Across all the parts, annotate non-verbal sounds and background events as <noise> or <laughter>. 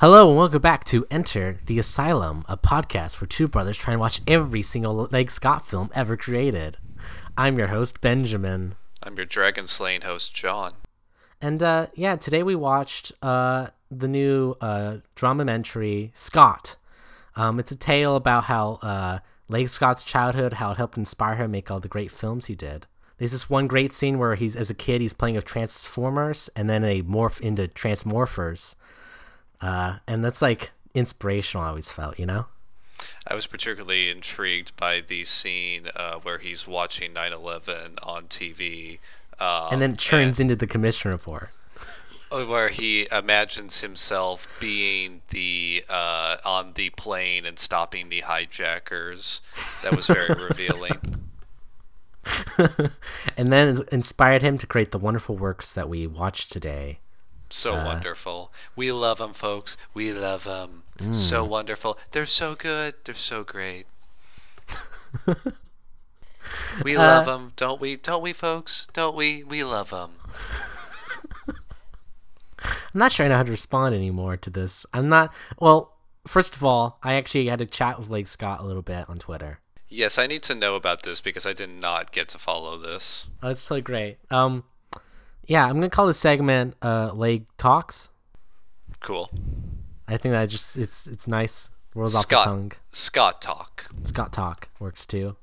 Hello and welcome back to Enter the Asylum, a podcast where two brothers try and watch every single Leigh Scott film ever created. I'm your host, Benjamin. I'm your dragon slaying host, John. And uh, yeah, today we watched uh, the new uh, dramamentary Scott. Um, it's a tale about how uh, Leigh Scott's childhood, how it helped inspire him make all the great films he did. There's this one great scene where he's as a kid he's playing with Transformers, and then they morph into Transmorphers, uh, and that's like inspirational. I always felt, you know. I was particularly intrigued by the scene uh, where he's watching 9/11 on TV, um, and then it turns into the commission report. where he imagines himself being the uh, on the plane and stopping the hijackers. That was very revealing. <laughs> <laughs> and then inspired him to create the wonderful works that we watched today. So Uh, wonderful. We love them, folks. We love them. So Mm. wonderful. They're so good. They're so great. <laughs> we Uh, love them, don't we? Don't we, folks? Don't we? We love them. <laughs> I'm not sure I know how to respond anymore to this. I'm not. Well, first of all, I actually had a chat with Leigh Scott a little bit on Twitter. Yes, I need to know about this because I did not get to follow this. Oh, it's so great. Um, yeah, I'm gonna call this segment uh Lake Talks. Cool. I think that just it's it's nice. Rolls off the tongue. Scott talk. Scott Talk works too.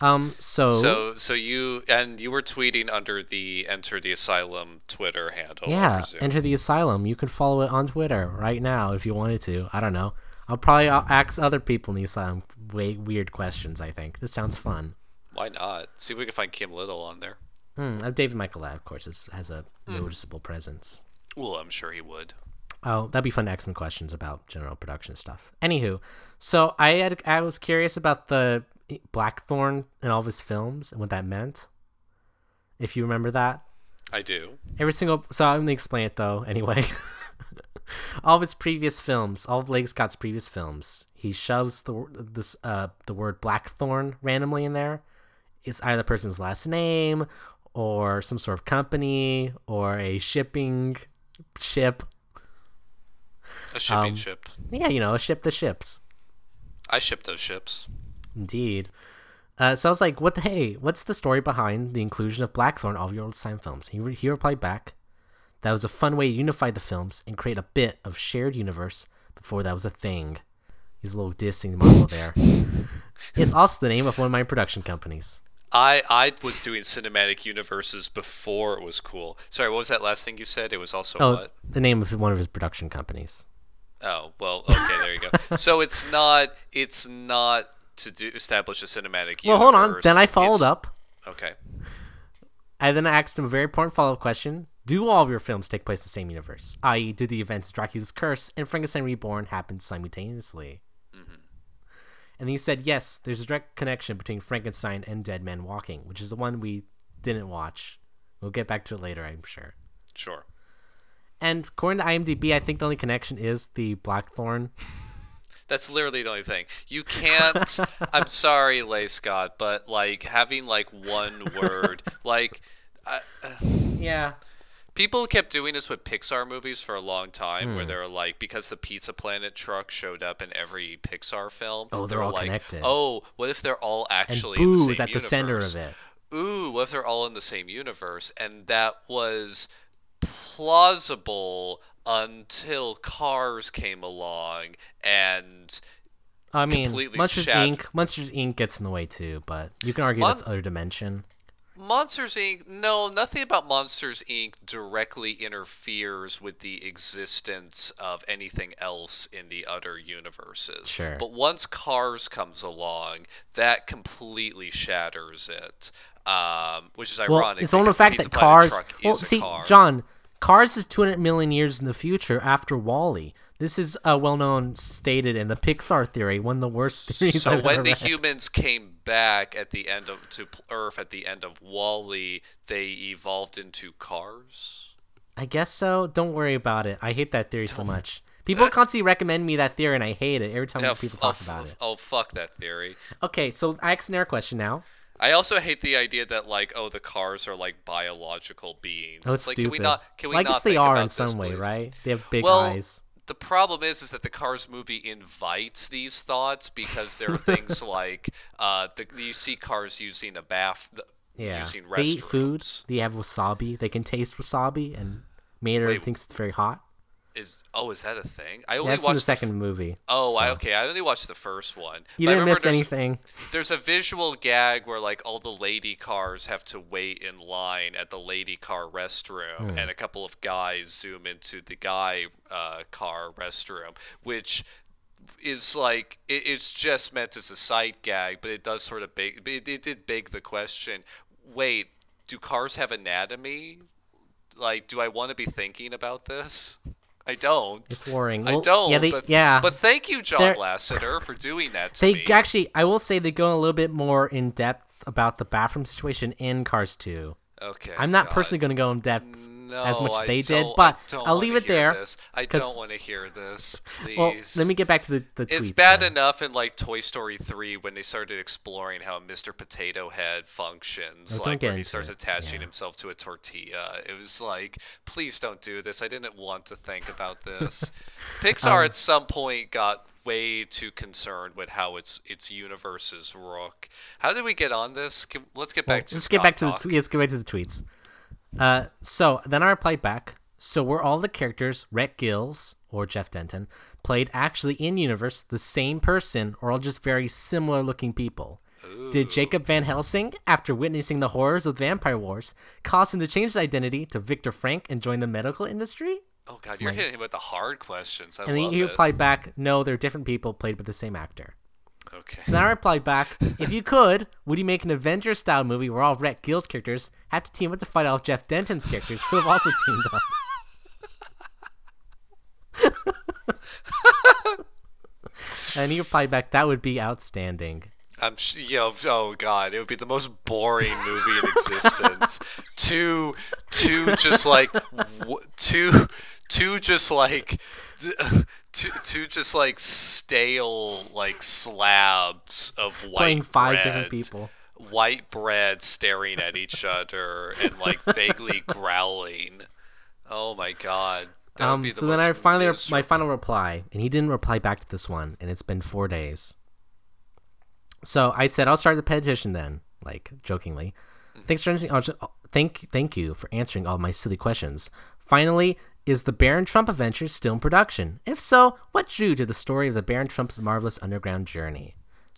Um, so, So so you and you were tweeting under the Enter the Asylum Twitter handle. Yeah, enter the asylum. You can follow it on Twitter right now if you wanted to. I don't know. I'll probably ask other people in the asylum way weird questions. I think this sounds fun. Why not? See if we can find Kim Little on there. Uh, David Michael Latt, of course, is, has a Hmm. noticeable presence. Well, I'm sure he would. Oh, that'd be fun to ask some questions about general production stuff. Anywho, so I had I was curious about the Blackthorn in all of his films and what that meant. If you remember that, I do. every single so I'm gonna explain it though. <laughs> Anyway, all of his previous films, all of Leigh Scott's previous films, he shoves the this uh the word Blackthorn randomly in there. It's either the person's last name or some sort of company or a shipping ship. A shipping Um, ship. Yeah, you know, a ship the ships. I ship those ships. Indeed. Uh, so I was like, "What the hey? What's the story behind the inclusion of Blackthorn in all of your old time films?" He re- he replied back, "That was a fun way to unify the films and create a bit of shared universe before that was a thing." He's a little dissing Marvel there. <laughs> it's also the name of one of my production companies. I I was doing cinematic universes before it was cool. Sorry, what was that last thing you said? It was also Oh, what? the name of one of his production companies. Oh, well, okay, there you go. <laughs> so it's not it's not to do establish a cinematic universe. Well, hold on. Then I followed It's- up. Okay. I then asked him a very important follow-up question: Do all of your films take place in the same universe? I.e., do the events of Dracula's Curse and Frankenstein Reborn happen simultaneously? And he said, yes, there's a direct connection between Frankenstein and Dead Man Walking, which is the one we didn't watch. We'll get back to it later, I'm sure. Sure. And according to IMDb, I think the only connection is the Blackthorn. <laughs> That's literally the only thing. You can't. <laughs> I'm sorry, Leigh Scott, but like having like one <laughs> word, like I, uh, Yeah. People kept doing this with Pixar movies for a long time, Hmm. where they're like, because the Pizza Planet truck showed up in every Pixar film. Oh, they they're all like, connected. Oh, what if they're all And actually in the Boo is at the center of it. ooh, what if they're all in the same universe? And that was plausible until Cars came along and I mean, completely Monsters shattered- Inc. Monsters Inc. gets in the way too, but you can argue Mon- that's other dimension. Monsters Inc. No, nothing about Monsters Inc. directly interferes with the existence of anything else in the other universes. Sure. But once Cars comes along, that completely shatters it. Um, which is Well, ironic. it's only the fact that Cars. Well, see, car. John, Cars is 200 million years in the future after WALL-E. This is uh, a well-known stated in the Pixar theory, one of the worst theories So I've when the read. humans came back at the end of to Earth at the end of WALL-E, they evolved into cars. I guess so. Don't worry about it. I hate that theory so much. People <laughs> constantly recommend me that theory, and I hate it every time Yeah, people talk oh, about f- it. Oh fuck that theory. Okay, so I ask an air question now. I also hate the idea that like oh the cars are like biological beings. Oh, it's like stupid. can we not can we well, I not guess they think are in some way, right? They have big Well, eyes. The problem is is that the Cars movie invites these thoughts because there are things <laughs> like uh, the, you see cars using a bath, the- Yeah. using They eat food. They have wasabi. They can taste wasabi, and Mater Wait. thinks it's very hot. Is oh, is that a thing? I only That's watched the f- second movie. Oh, I, okay. I only watched the first one. You But didn't miss there's- anything. There's a visual gag where like all the lady cars have to wait in line at the lady car restroom, Hmm. and a couple of guys zoom into the guy uh, car restroom, which is like it, it's just meant as a sight gag, but it does sort of big. It, it did beg the question: Wait, do cars have anatomy? Like, do I want to be thinking about this? I don't. It's worrying. I Well, don't. Yeah, they, but, yeah. But thank you, John They're- Lasseter, for doing that to they me. actually, I will say, they go a little bit more in depth about the bathroom situation in Cars 2. Okay. I'm not God. personally going to go in depth mm. No, as much as they did, but I'll leave it there. This. I don't want to hear this. <laughs> Please. Well, let me get back to the, the tweets. It's bad then. enough in like Toy Story 3 when they started exploring how Mr. Potato Head functions, Oh, don't like where he starts it, attaching yeah. himself to a tortilla. It was like, please don't do this. I didn't want to think about this. <laughs> Pixar Um, at some point got way too concerned with how its its universes work. How did we get on this? Can, let's get Well, back to let's get back to the talk. tw- let's get back to the tweets. Uh, so then I replied back. So were all the characters Rhett Giles or Jeff Denton played actually in universe the same person, or all just very similar looking people? Did Jacob Van Helsing, after witnessing the horrors of Vampire Wars, cause him to change his identity to Victor Frank and join the medical industry? Oh god, you're hitting him with the hard questions. I And he, he replied back, "No, they're different people played by the same actor." Okay. So then I replied back, if you could, would you make an Avengers style movie where all of Rhett Giles's characters have to team up to fight off Jeff Denton's characters who have also teamed up? <laughs> and he replied back, that would be outstanding. I'm sh- yo, oh god, it would be the most boring movie in existence. two, two just like, w- two, two just like, two, two just like stale like slabs of white Playing five bread, different people. white bread staring at each other and like <laughs> vaguely growling. Oh my god. Um, be the so then I finally, my final reply, and he didn't reply back to this one, and it's been four days. So I said, I'll start the petition then, like jokingly. Thanks for answering. Thank, thank you for answering all my silly questions. Finally, is the Baron Trump adventure still in production? If so, what drew to the story of the Baron Trump's marvelous underground journey?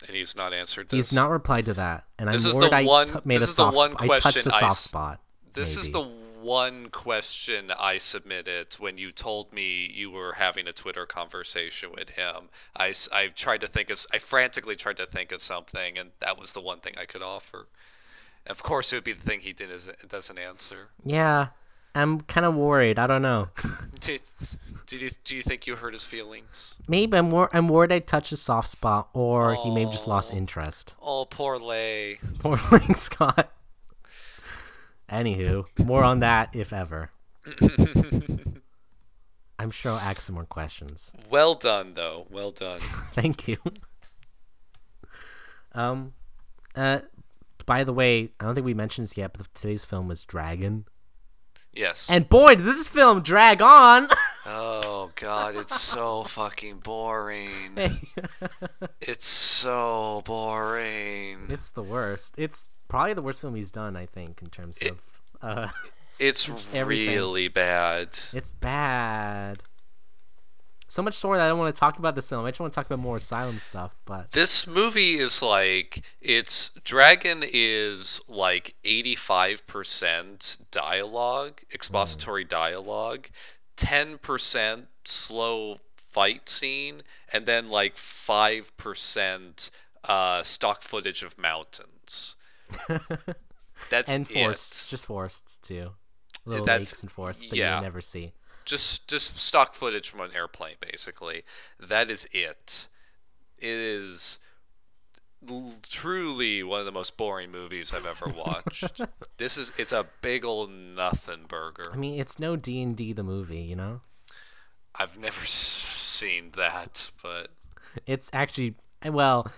and he's not answered this. He's not replied to that, and This I'm is the worried I one- t- made this a is the soft. one I touched question a I soft s- spot. This is the one question I submitted when you told me you were having a Twitter conversation with him. I, I tried to think of, I frantically tried to think of something, and that was the one thing I could offer. Of course, it would be the thing he didn't, doesn't answer. Yeah, I'm kind of worried. I don't know. <laughs> Did, did you, do you think you hurt his feelings? Maybe I'm wor- I'm worried I touched a soft spot, or he may have just lost interest. Oh, poor Leigh. <laughs> Poor Leigh Scott. Anywho, more on that if ever. <laughs> I'm sure I'll ask some more questions. Well done, though. Well done. Thank you. Um, uh, by the way, I don't think we mentioned this yet, but today's film was Dragon, Yes. and boy, did this film drag on. <laughs> oh, God, it's so fucking boring. <laughs> It's so boring. it's the worst. It's probably the worst film he's done. I think in terms of uh, It's <laughs> really bad. It's bad. So much so that I don't want to talk about this film. I just want to talk about more asylum stuff. But This movie is like it's Dragon is like 85% dialogue, expository dialogue, 10% slow fight scene, and then like 5% uh, stock footage of mountains. <laughs> That's and it. forests, just forests too. Little That's- lakes and forests that yeah. you'll never see. Just just stock footage from an airplane basically that is it it is l- truly one of the most boring movies i've ever watched <laughs> this is it's a big old nothing burger I mean, it's no D and D the movie, you know. i've never s- seen that but It's actually well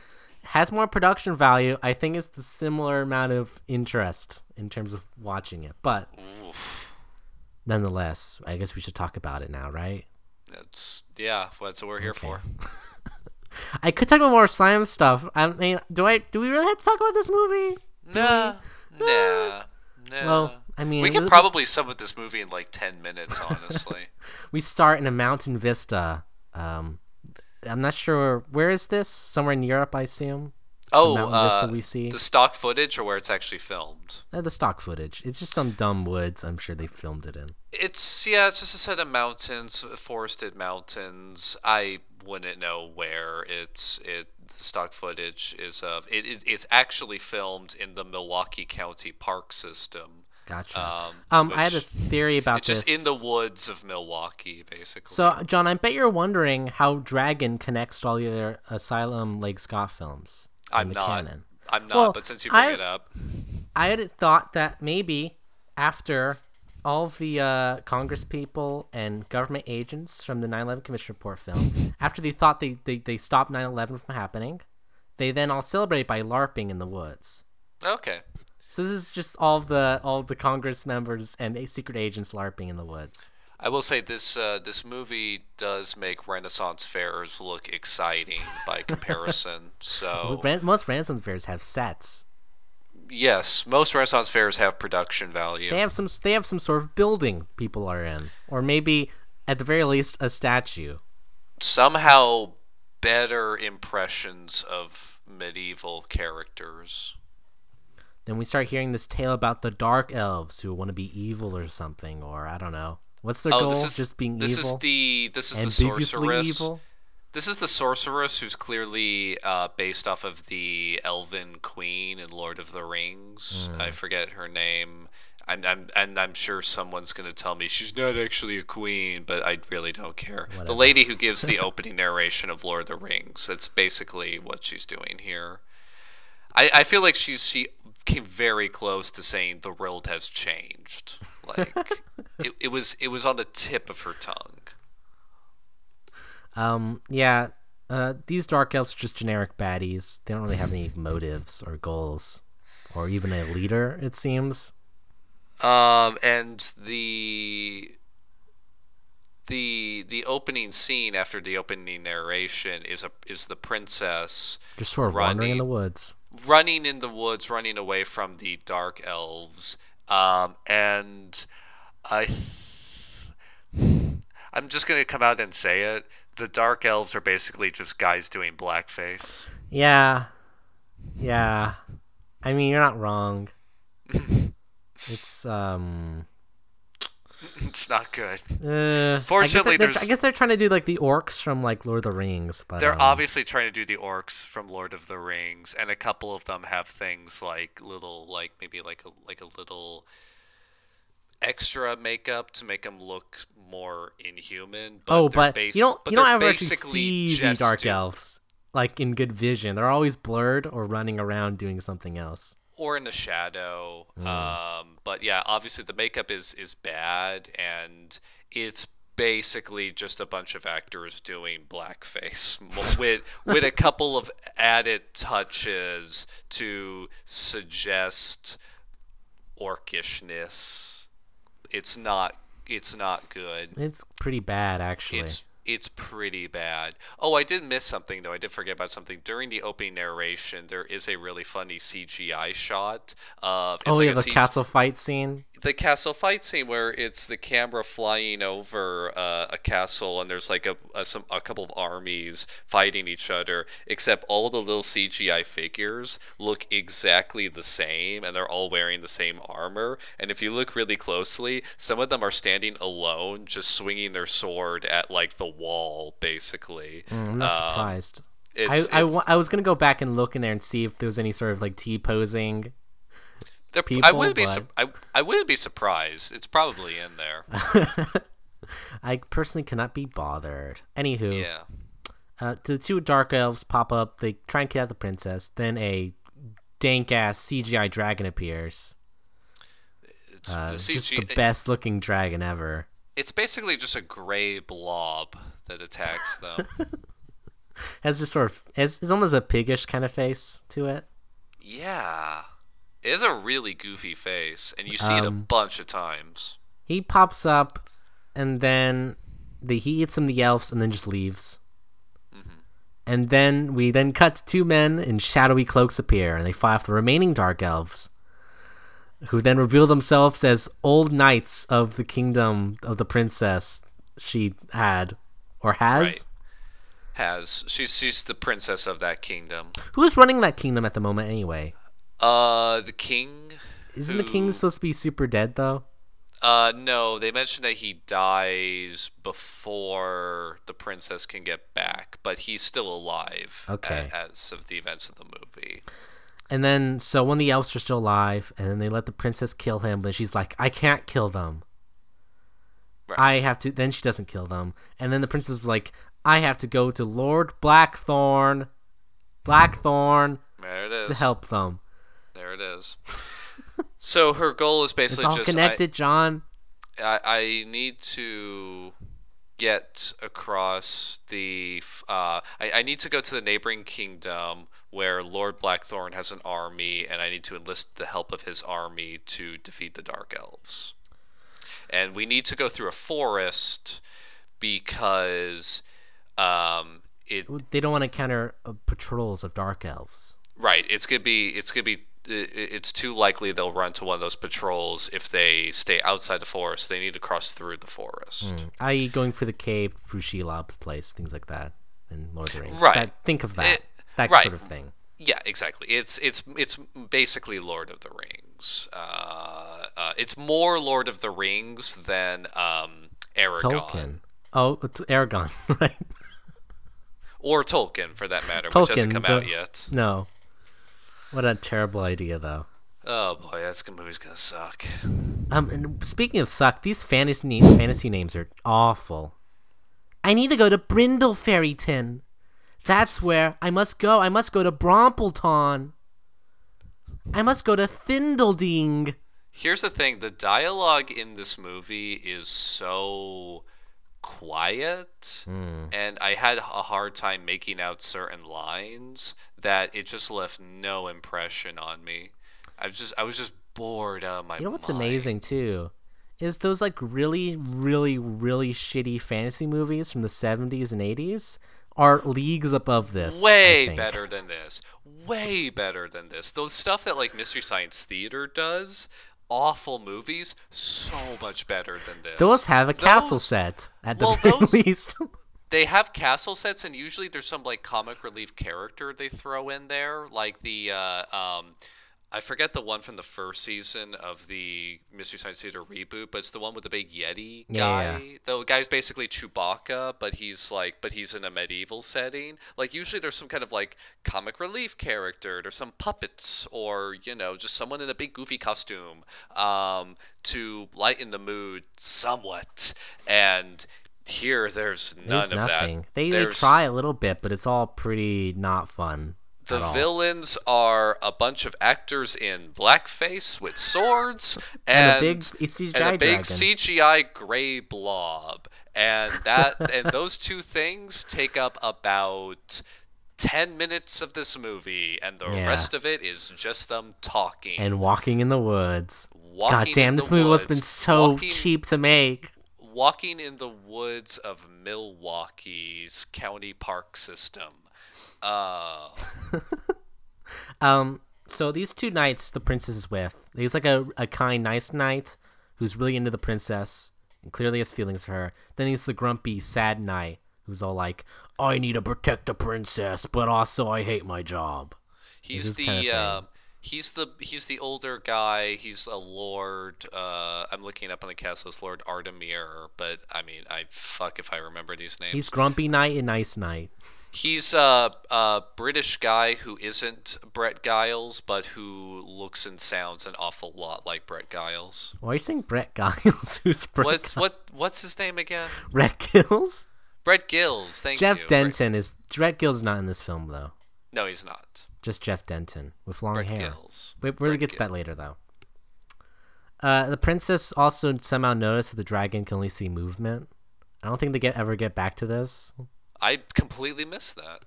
has more production value. I think it's the similar amount of interest in terms of watching it, but oof. Nonetheless, I guess we should talk about it now, right? That's yeah. That's what we're here Okay. for. <laughs> I could talk about more slime stuff. I mean, do I? Do we really have to talk about this movie? Nah, nah, nah. Well, I mean, we could th- probably sum up this movie in like ten minutes, honestly. <laughs> we start in a mountain vista. Um, I'm not sure where is this. Somewhere in Europe, I assume. Oh, mountain uh, vista we see? the stock footage or where it's actually filmed. Uh, the stock footage. It's just some dumb woods. I'm sure they filmed it in. It's yeah, it's just a set of mountains, forested mountains. I wouldn't know where it's it. The stock footage is of it is it's actually filmed in the Milwaukee County Park System. Gotcha. Um, Um, I had a theory about It's this. just in the woods of Milwaukee, basically. So, John, I bet you're wondering how Dragon connects to all the other Asylum Leigh Scott films. In I'm the not. canon. I'm not. Well, but since you bring I- it up, I had thought that maybe after all the uh, Congress people and government agents from the 9/11 Commission Report film, after they thought they, they, they stopped 9/11 from happening, they then all celebrate by LARPing in the woods. okay. So this is just all the all the Congress members and a- secret agents LARPing in the woods. I will say this uh, this movie does make Renaissance fairs look exciting by <laughs> comparison. So most Renaissance fairs have sets. yes, most Renaissance fairs have production value. They have some they have some sort of building people are in, or maybe at the very least a statue. Somehow better impressions of medieval characters. Then we start hearing this tale about the dark elves who want to be evil or something, or I don't know. What's their Oh, goal? this is Just being this evil, is the this is the sorceress. evil. This is the sorceress who's clearly uh, based off of the Elven Queen in Lord of the Rings. Hmm. I forget her name. I'm, I'm, and I'm sure someone's going to tell me she's not actually a queen, but I really don't care. The lady who gives the <laughs> opening narration of Lord of the Rings. That's basically what she's doing here. I, I feel like she's she came very close to saying the world has changed. Like <laughs> it, it was it was on the tip of her tongue. Um, yeah. Uh, these dark elves are just generic baddies. They don't really have any <laughs> motives or goals, or even a leader. It seems. Um, and the the the opening scene after the opening narration is a is the princess Just sort of wandering in the woods. running in the woods, running away from the dark elves. Um, and I I'm just gonna come out and say it. The dark elves are basically just guys doing blackface. Yeah. Yeah. I mean, you're not wrong. <laughs> it's um. <laughs> it's not good. Uh, Fortunately, I guess, I guess they're trying to do like the orcs from like Lord of the Rings, but They're um, obviously trying to do the orcs from Lord of the Rings, and a couple of them have things like little, like maybe like a like a little extra makeup to make them look more inhuman. But oh, but bas- you don't but you don't ever actually see the dark elves like in good vision. They're always blurred or running around doing something else. Or in the shadow. Mm. Um, but yeah, obviously the makeup is is bad, and it's basically just a bunch of actors doing blackface <laughs> with with a couple of added touches to suggest orcishness. It's not it's not good. It's pretty bad actually. It's it's pretty bad. Oh, I did miss something though. I did forget about something. During the opening narration, there is a really funny CGI shot of oh like yeah, the C- castle fight scene. the castle fight scene where it's the camera flying over uh, a castle and there's like a, a some a couple of armies fighting each other except all the little CGI figures look exactly the same and they're all wearing the same armor and if you look really closely some of them are standing alone just swinging their sword at like the wall basically Mm, I'm not Um, surprised. I, it's, I, it's- wa- I was gonna go back and look in there and see if there was any sort of like T posing. they're- I people, wouldn't be but- sur- I, I wouldn't be surprised it's probably in there <laughs> I personally cannot be bothered. Anywho, yeah uh, the two dark elves pop up. They try and kidnap the princess. Then a dank ass CGI dragon appears. it's Uh, the just the best looking dragon ever. It's basically just a gray blob that attacks them. <laughs> Has this sort of it's, it's almost a piggish kind of face to it. yeah. It is a really goofy face, and you see it a Um, bunch of times. He pops up, and then they, he eats some of the elves and then just leaves. And then we then cut to two men in shadowy cloaks appear, and they fight off the remaining dark elves, who then reveal themselves as old knights of the kingdom of the princess she had or has. Right. Has she's she's the princess of that kingdom. Who's running that kingdom at the moment anyway? Uh, the king. Isn't the king supposed to be super dead though? Uh, no, they mentioned that he dies before the princess can get back, but he's still alive. Okay. as of the events of the movie. And then so when the elves are still alive, and then they let the princess kill him, but she's like, I can't kill them. Right. I have to then she doesn't kill them. And then the princess is like, I have to go to Lord Blackthorn Blackthorn There it is. to help them. There it is. so her goal is It's basically all just I- connected, John. I, I need to get across the. Uh, I, I need to go to the neighboring kingdom where Lord Blackthorn has an army, and I need to enlist the help of his army to defeat the Dark Elves. And we need to go through a forest because um, it They don't want to counter uh, patrols of dark elves. Right. It's gonna be. It's gonna be. It's too likely they'll run to one of those patrols if they stay outside the forest. They need to cross through the forest. I.e., going for the cave Shelob's place, things like that, in Lord of the Rings. Right. That- think of that. It- that right. sort of thing. Yeah, exactly. It's it's it's basically Lord of the Rings. Uh, uh, it's more Lord of the Rings than um, Eragon Tolkien. Oh, it's Eragon, <laughs> right? or Tolkien, for that matter, which hasn't Tolkien, come the- out yet. No. What a terrible idea, though. Oh boy, that's movie's gonna suck. Um, and speaking of suck, these fantasy names, fantasy names are awful. I need to go to Brindle Fairyton. That's where I must go. I must go to Brompleton. I must go to Thindleding. Here's the thing: the dialogue in this movie is so quiet, hmm. and I had a hard time making out certain lines that it just left no impression on me. I was just I was just bored out of my You know what's mind. amazing too? Is those like really, really, really shitty fantasy movies from the 70s and 80s are leagues above this. Way better than this. Way better than this. The stuff that like Mystery Science Theater does, awful movies, so much better than this. Those have a castle set at the well, very those- least. <laughs> they have castle sets and usually there's some like comic relief character they throw in there like the uh, um I forget the one from the first season of the Mystery Science Theater reboot, but it's the one with the big Yeti Yeah, guy. yeah. The guy's basically Chewbacca, but he's like, but he's in a medieval setting. Like usually there's some kind of like comic relief character, there's some puppets, or you know, just someone in a big goofy costume, um, to lighten the mood somewhat. And here there's none There's of nothing. that. They, they try a little bit, but it's all pretty not fun. The villains are a bunch of actors in blackface with swords And <laughs> and, a big CGI and a big. CGI gray blob, and that <laughs> and those two things take up about ten minutes of this movie, and the Yeah. rest of it is just them talking. and walking in the woods. walking God damn, this movie must have been so walking- cheap to make. walking in the woods of Milwaukee's county park system. Uh, Um, so these two knights the princess is with, he's like a, a kind, nice knight who's really into the princess and clearly has feelings for her. Then he's the grumpy, sad knight who's all like, I need to protect the princess, but also I hate my job. He's the kind of uh, he's the he's the older guy. He's a lord. Uh, I'm looking up on the castle as Lord Artemir, but I mean, I fuck if I remember these names. He's grumpy knight and nice knight. He's a, a British guy who isn't Brett Giles, but who looks and sounds an awful lot like Brett Giles. Why are you saying Brett Giles? <laughs> Who's Brett What's Giles? what what's his name again? Brett Gills? Brett Gills. Thank Jeff you. Brett- Denton is. Brett Gills not in this film though. No, he's not. Just Jeff Denton with long Brett hair. Gills. We really Brett gets to that later, though. Uh, the princess also somehow noticed that the dragon can only see movement. I don't think they get ever get back to this I completely missed that.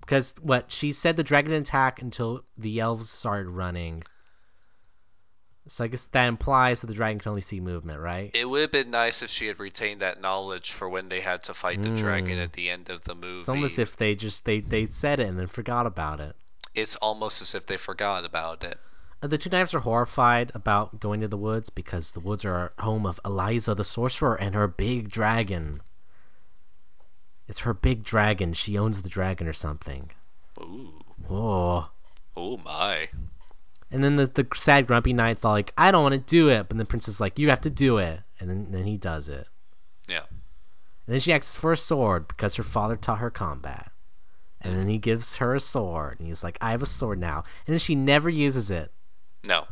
because what she said the dragon didn't attack until the elves started running. So I guess that implies that the dragon can only see movement, right? It would have been nice if she had retained that knowledge for when they had to fight the dragon Mm. at the end of the movie. It's almost as if they just they they said it and then forgot about it. it's almost as if they forgot about it. The two knives are horrified about going to the woods because the woods are home of Eliza the sorcerer and her big dragon. It's her big dragon. She owns the dragon or something. Ooh, Oh. oh my! And then the, the sad grumpy knight's all like, I don't want to do it. But the princess is like, you have to do it. And then, then he does it. Yeah, And then she asks for a sword because her father taught her combat. And then he gives her a sword. And he's like, I have a sword now. And then she never uses it. no,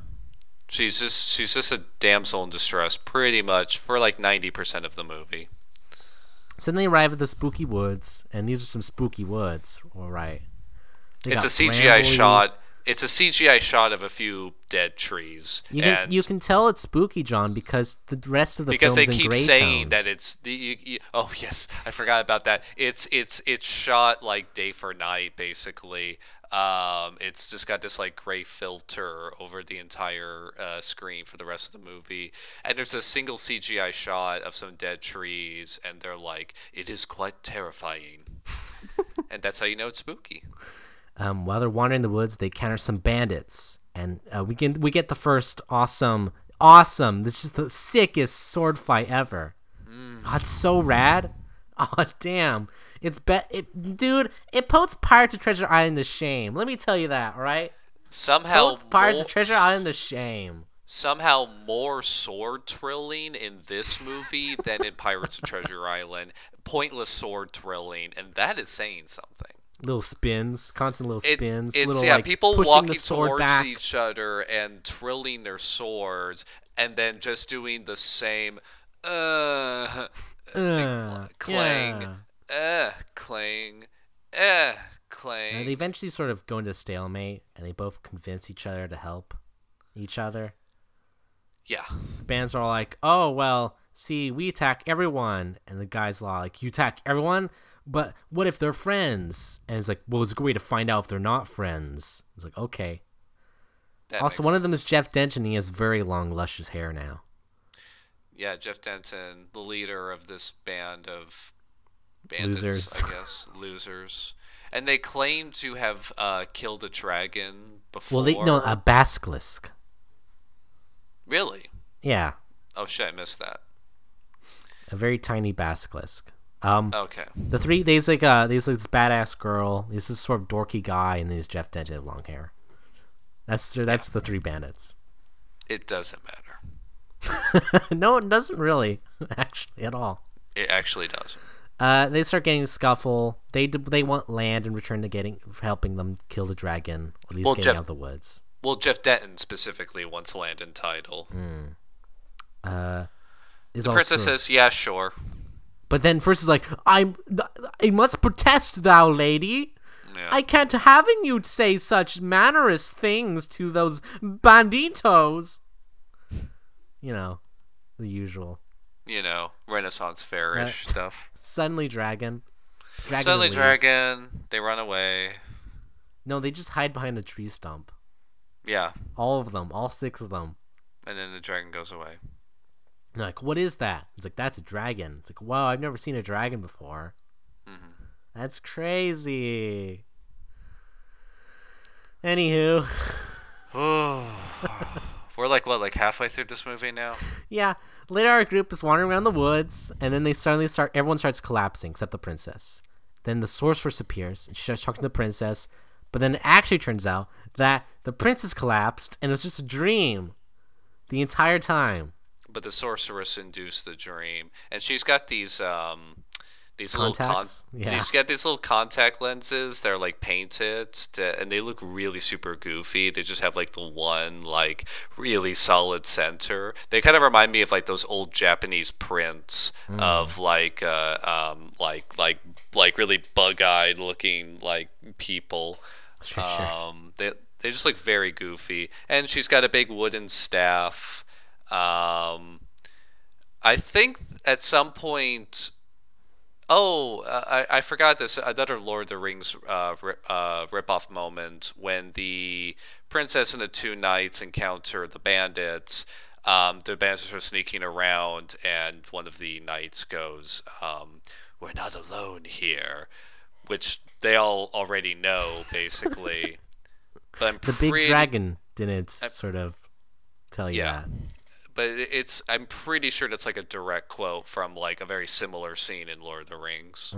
she's just she's just a damsel in distress, pretty much for like ninety percent of the movie. So then they arrive at the spooky woods. And these are some spooky woods. All right. They it's a CGI rambly- shot. It's a CGI shot of a few dead trees, You can, and you can tell it's spooky, John, because the rest of the because they keep saying tone. that it's the you, you, oh yes i forgot about that it's it's it's shot like day for night basically um it's just got this like gray filter over the entire uh, screen for the rest of the movie and there's a single cgi shot of some dead trees and they're like it is quite terrifying <laughs> and that's how you know it's spooky um, while they're wandering the woods, they encounter some bandits, and uh, we can we get the first awesome, awesome. This is the sickest sword fight ever. Oh, it's so rad. <laughs> Oh damn, it's bet it, dude. It puts Pirates of Treasure Island to shame. Let me tell you that, right? somehow Puts Pirates more- of Treasure Island to shame. somehow more sword thrilling in this movie than in Pirates of Treasure <laughs> Island. Pointless sword thrilling, and that is saying something. Little spins, constant little It- spins. it's little, yeah, like, people walking the sword towards back. each other and trilling their swords, and then just doing the same, uh, <laughs> Uh, clang, yeah. Uh, clang, uh, And they eventually sort of go into stalemate, and they both convince each other to help each other. yeah, The bands are all like, "Oh well, see, we attack everyone," and the guys like, "You attack everyone, but what if they're friends?" And it's like, "Well, it's a good way to find out if they're not friends." It's like, okay. that also, one of them is Jeff Denton. He has very long, luscious hair now. Yeah, Jeff Denton, the leader of this band of bandits, Losers. I guess, <laughs> losers. And they claim to have uh, killed a dragon before. Well, they no a basilisk. really? Yeah, Oh shit, I missed that. a very tiny basilisk. Um, Okay. the three there's like uh there's like this badass girl. There's this sort of dorky guy, and there's Jeff Denton with long hair. That's that's the three bandits. It doesn't matter. <laughs> no, it doesn't really, <laughs> actually, at all. It actually does. Uh, they start getting a scuffle. They they want land in return to getting helping them kill the dragon, or at least Well, getting Jeff- out of the woods. Well, Jeff Denton specifically wants land and title. Uh, is The also, princess says, "Yeah, sure." but then first is like, I'm, I must protest, thou lady. Yeah. I can't having you say such mannerous things to those banditos. You know, the usual. you know, Renaissance fairish Uh, stuff. Suddenly, dragon. dragon Suddenly, leaves. dragon. They run away. No, they just hide behind a tree stump. Yeah, All of them, all six of them. and then the dragon goes away. They're like, what is that? It's like, that's a dragon. It's like, wow, I've never seen a dragon before. Mm-hmm. That's crazy. Anywho, <sighs> <sighs> <laughs> We're like what, like halfway through this movie now? <laughs> yeah. Later, our group is wandering around the woods, and then they suddenly start. Everyone starts collapsing except the princess. Then the sorceress appears, and she starts talking to the princess. But then it actually turns out that the princess collapsed, and it was just a dream, the entire time. But the sorceress induced the dream, and she's got these um, these little con- Contacts? Yeah. she's got these little contact lenses. They're like painted, to, and they look really super goofy. They just have like the one like really solid center. They kind of remind me of like those old Japanese prints Hmm. of like uh, um, like like like really bug-eyed looking like people. <laughs> Sure, sure. Um, they they just look very goofy, and she's got a big wooden staff. Um, I think at some point Oh, uh, I, I forgot this. Another Lord of the Rings uh, rip, uh, ripoff moment when the princess and the two knights encounter the bandits. Um, the bandits are sneaking around, and one of the knights goes, um, "We're not alone here," which they all already know, basically. <laughs> But I'm The pretty, big dragon didn't sort of tell you yeah. that. But it's I'm pretty sure that's like a direct quote from like a very similar scene in Lord of the Rings.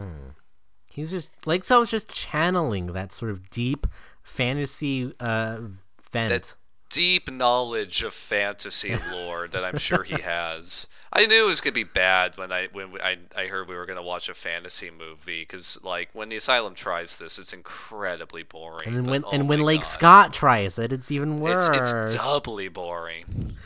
He was just like so was just channeling that sort of deep fantasy uh vent. that deep knowledge of fantasy lore that I'm sure he <laughs> has. I knew it was gonna be bad when I when I I heard we were gonna watch a fantasy movie because like when the Asylum tries this, it's incredibly boring. and but when oh and when Leigh God. Scott tries it, it's even it's worse. it's doubly boring.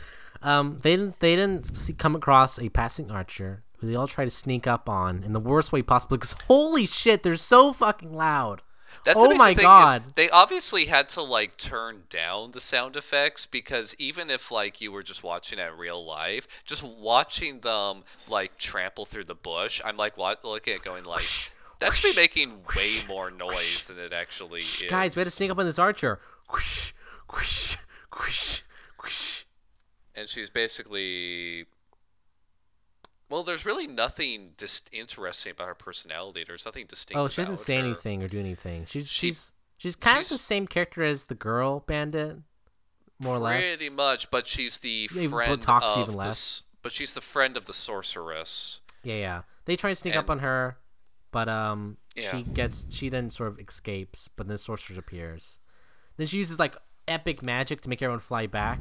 Um, they didn't they didn't see, come across a passing archer who they all try to sneak up on in the worst way possible. Because <laughs> holy shit, they're so fucking loud. That's oh the my amazing thing is god. they obviously had to like turn down the sound effects because even if like you were just watching it in real life, just watching them like trample through the bush, I'm like what looking at going like that should be making way more noise than it actually is. Guys, we had to sneak up on this archer. And she's basically well, there's really nothing just interesting about her personality. There's nothing distinct. Oh, she doesn't say her. anything or do anything. She's She- she's she's kind of the same character as the girl bandit, more or less. Pretty much, but she's the Yeah, friend of even the less. s- but she's the friend of the sorceress. Yeah, yeah. They try to sneak up on her, but um, Yeah. she gets she then sort of escapes, but then the sorceress appears. Then she uses like epic magic to make everyone fly back.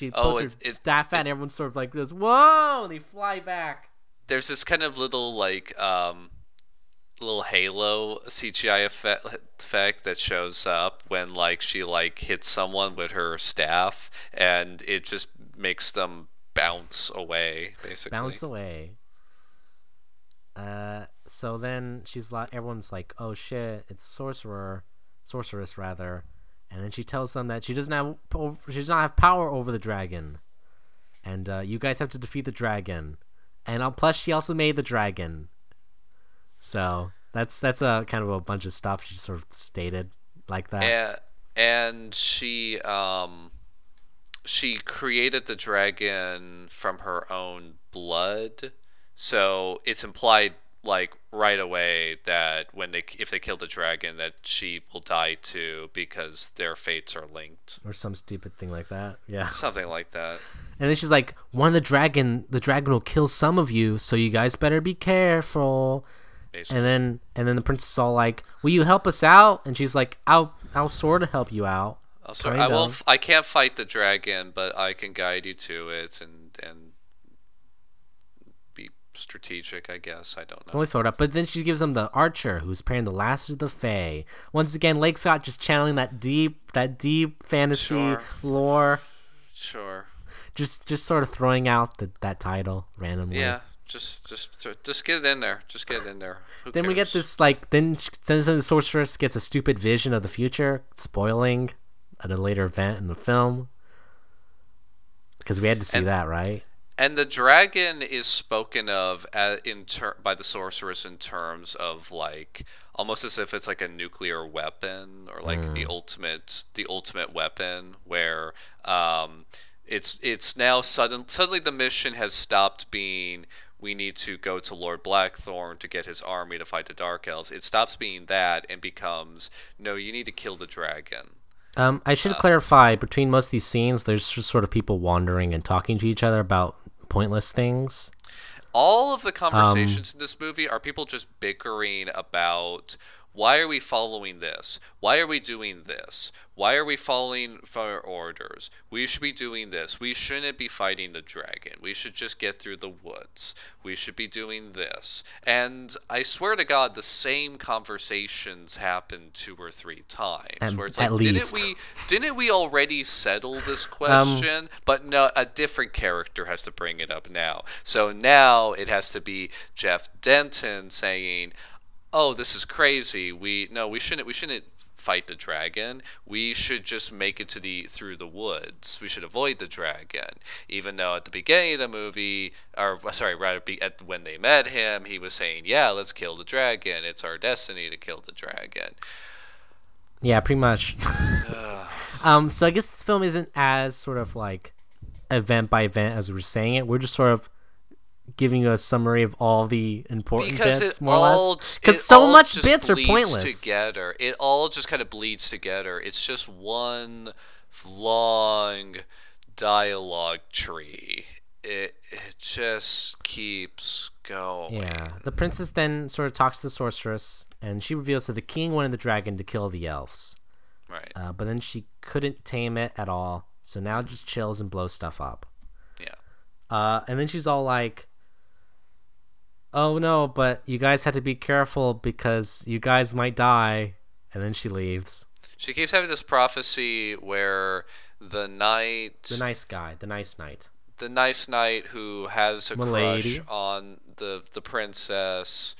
She Oh, puts her it- it- staff out, and everyone sort of like goes, "Whoa!" and they fly back. there's this kind of little like um little halo CGI effect, effect that shows up when like she like hits someone with her staff and it just makes them bounce away basically. bounce away. Uh, so then she's like, everyone's like, "Oh shit, it's sorcerer, sorceress rather," and then she tells them that she doesn't have, she does not have power over the dragon, and uh, you guys have to defeat the dragon, and uh, plus she also made the dragon. So that's that's a kind of a bunch of stuff she sort of stated like that. and, and she um she created the dragon from her own blood so it's implied like right away that when they if they kill the dragon that she will die too because their fates are linked or some stupid thing like that. Yeah. something like that And then she's like, "One of the dragon, the dragon will kill some of you, so you guys better be careful." basically And then, and then the princess is all like, "Will you help us out?" And she's like, "I'll, I'll sort of help you out." also, i will f- i can't fight the dragon but i can guide you to it and and strategic i guess i don't know Only sort of. But then she gives him the archer, who's pairing the last of the Fae. Once again, Leigh Scott just channeling that deep, that deep fantasy Sure. lore. sure Just, just sort of throwing out the, that title randomly. Yeah, just just just get it in there. Just get it in there. Who Then we get this like then then the sorceress gets a stupid vision of the future, spoiling at a later event in the film. Because we had to see And- that, right? And the dragon is spoken of as, in ter- by the sorceress in terms of like almost as if it's like a nuclear weapon or like the ultimate the ultimate weapon where um, it's it's now sudden suddenly the mission has stopped being we need to go to Lord Blackthorn to get his army to fight the Dark Elves. It stops being that and becomes no, you need to kill the dragon. Um, I Uh, should clarify between most of these scenes, there's just sort of people wandering and talking to each other about pointless things. all of the Um, conversations in this movie are people just bickering about why are we following this? Why are we doing this? Why are we following for orders? We should be doing this. We shouldn't be fighting the dragon. We should just get through the woods. We should be doing this. And I swear to God, the same conversations happen two or three times. At- where it's like, least. didn't we didn't we already settle Um, this question? but no, a different character has to bring it up now. So now it has to be Jeff Denton saying, "Oh, this is crazy. We no, we shouldn't. We shouldn't fight the dragon. We should just make it to the through the woods. We should avoid the dragon. Even though at the beginning of the movie, or sorry, right at when they met him, he was saying, "Yeah, let's kill the dragon. It's our destiny to kill the dragon." Yeah, pretty much. <laughs> um, so I guess this film isn't as sort of like event by event as we're saying it. We're just sort of giving you a summary of all the important because bits, it more all or less. Because so much just bits are pointless. together. It all just kind of bleeds together. It's just one long dialogue tree. It it just keeps going. Yeah. The princess then sort of talks to the sorceress, and she reveals that the king wanted the dragon to kill the elves. Right. Uh, but then she couldn't tame it at all, so now it just chills and blows stuff up. yeah. Uh, and then she's all like, "Oh no, but you guys have to be careful because you guys might die." And then she leaves. She keeps having this prophecy where the knight, The nice guy, the nice knight. the nice knight who has a Milady. crush on the the princess,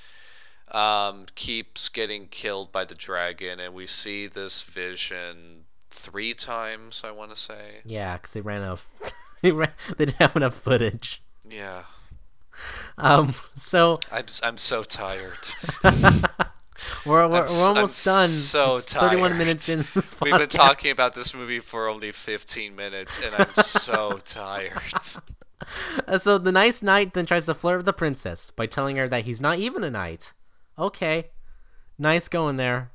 um, keeps getting killed by the dragon, and we see this vision three times. I want to say. Yeah, because they ran out. Of, <laughs> they ran. They didn't have enough footage. Yeah. <laughs> Um. So I'm I'm so tired. <laughs> we're we're, we're almost I'm done. so It's Thirty-one minutes in this <laughs> We've been talking about this movie for only 15 minutes, and I'm so tired. Uh, so the nice knight then tries to flirt with the princess by telling her that he's not even a knight. Okay, nice going there.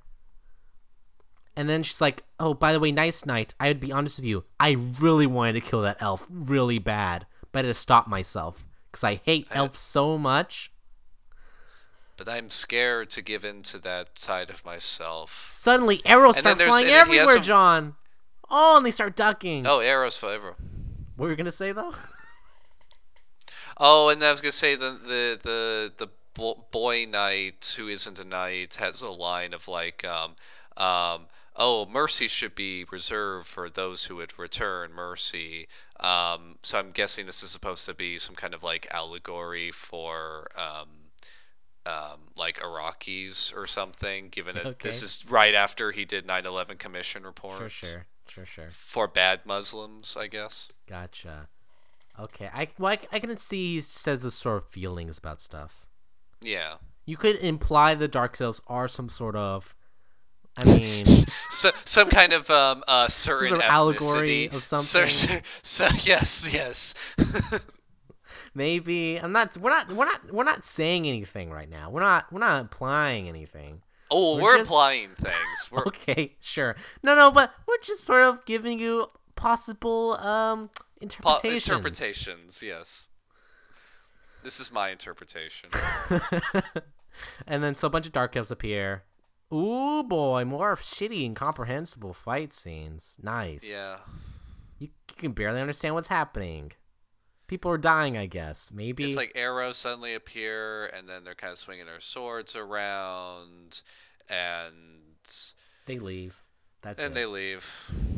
And then she's like, "Oh, by the way, nice knight. I would be honest with you. I really wanted to kill that elf really bad, but I had to stop myself because I hate elves so much." But I'm scared to give in to that side of myself. Suddenly, arrows And start flying and then he has everywhere, a- John. Oh, and they start ducking. Oh, arrows forever. What were you gonna say though? Oh, and I was gonna say the the the the boy knight who isn't a knight has a line of like, um, um, oh, mercy should be reserved for those who would return mercy. Um, so I'm guessing this is supposed to be some kind of like allegory for. Um, um, like Iraqis or something, given it this is right after he did 9/11 commission report For sure, sure, sure. for bad Muslims, I guess. Gotcha. Okay, I well, I, I can see he says the sort of feelings about stuff. Yeah. You could imply the dark elves are some sort of, I mean, <laughs> so, some kind of um, uh, certain sort of allegory of something. So, so, yes, yes. <laughs> maybe I'm not. We're not. We're not. We're not saying anything right now. We're not. We're not implying anything. Oh, We're we're, just- implying things. <laughs> We're, Okay, sure. No, no, but we're just sort of giving you possible um po- interpretations. interpretations, yes. This is my interpretation. and then so a bunch of dark elves appear. Ooh boy, more shitty, incomprehensible fight scenes. Nice. yeah. You, you can barely understand what's happening. People are dying, I guess. Maybe. It's like arrows suddenly appear, and then they're kind of swinging their swords around, and they leave. That's and it. they leave.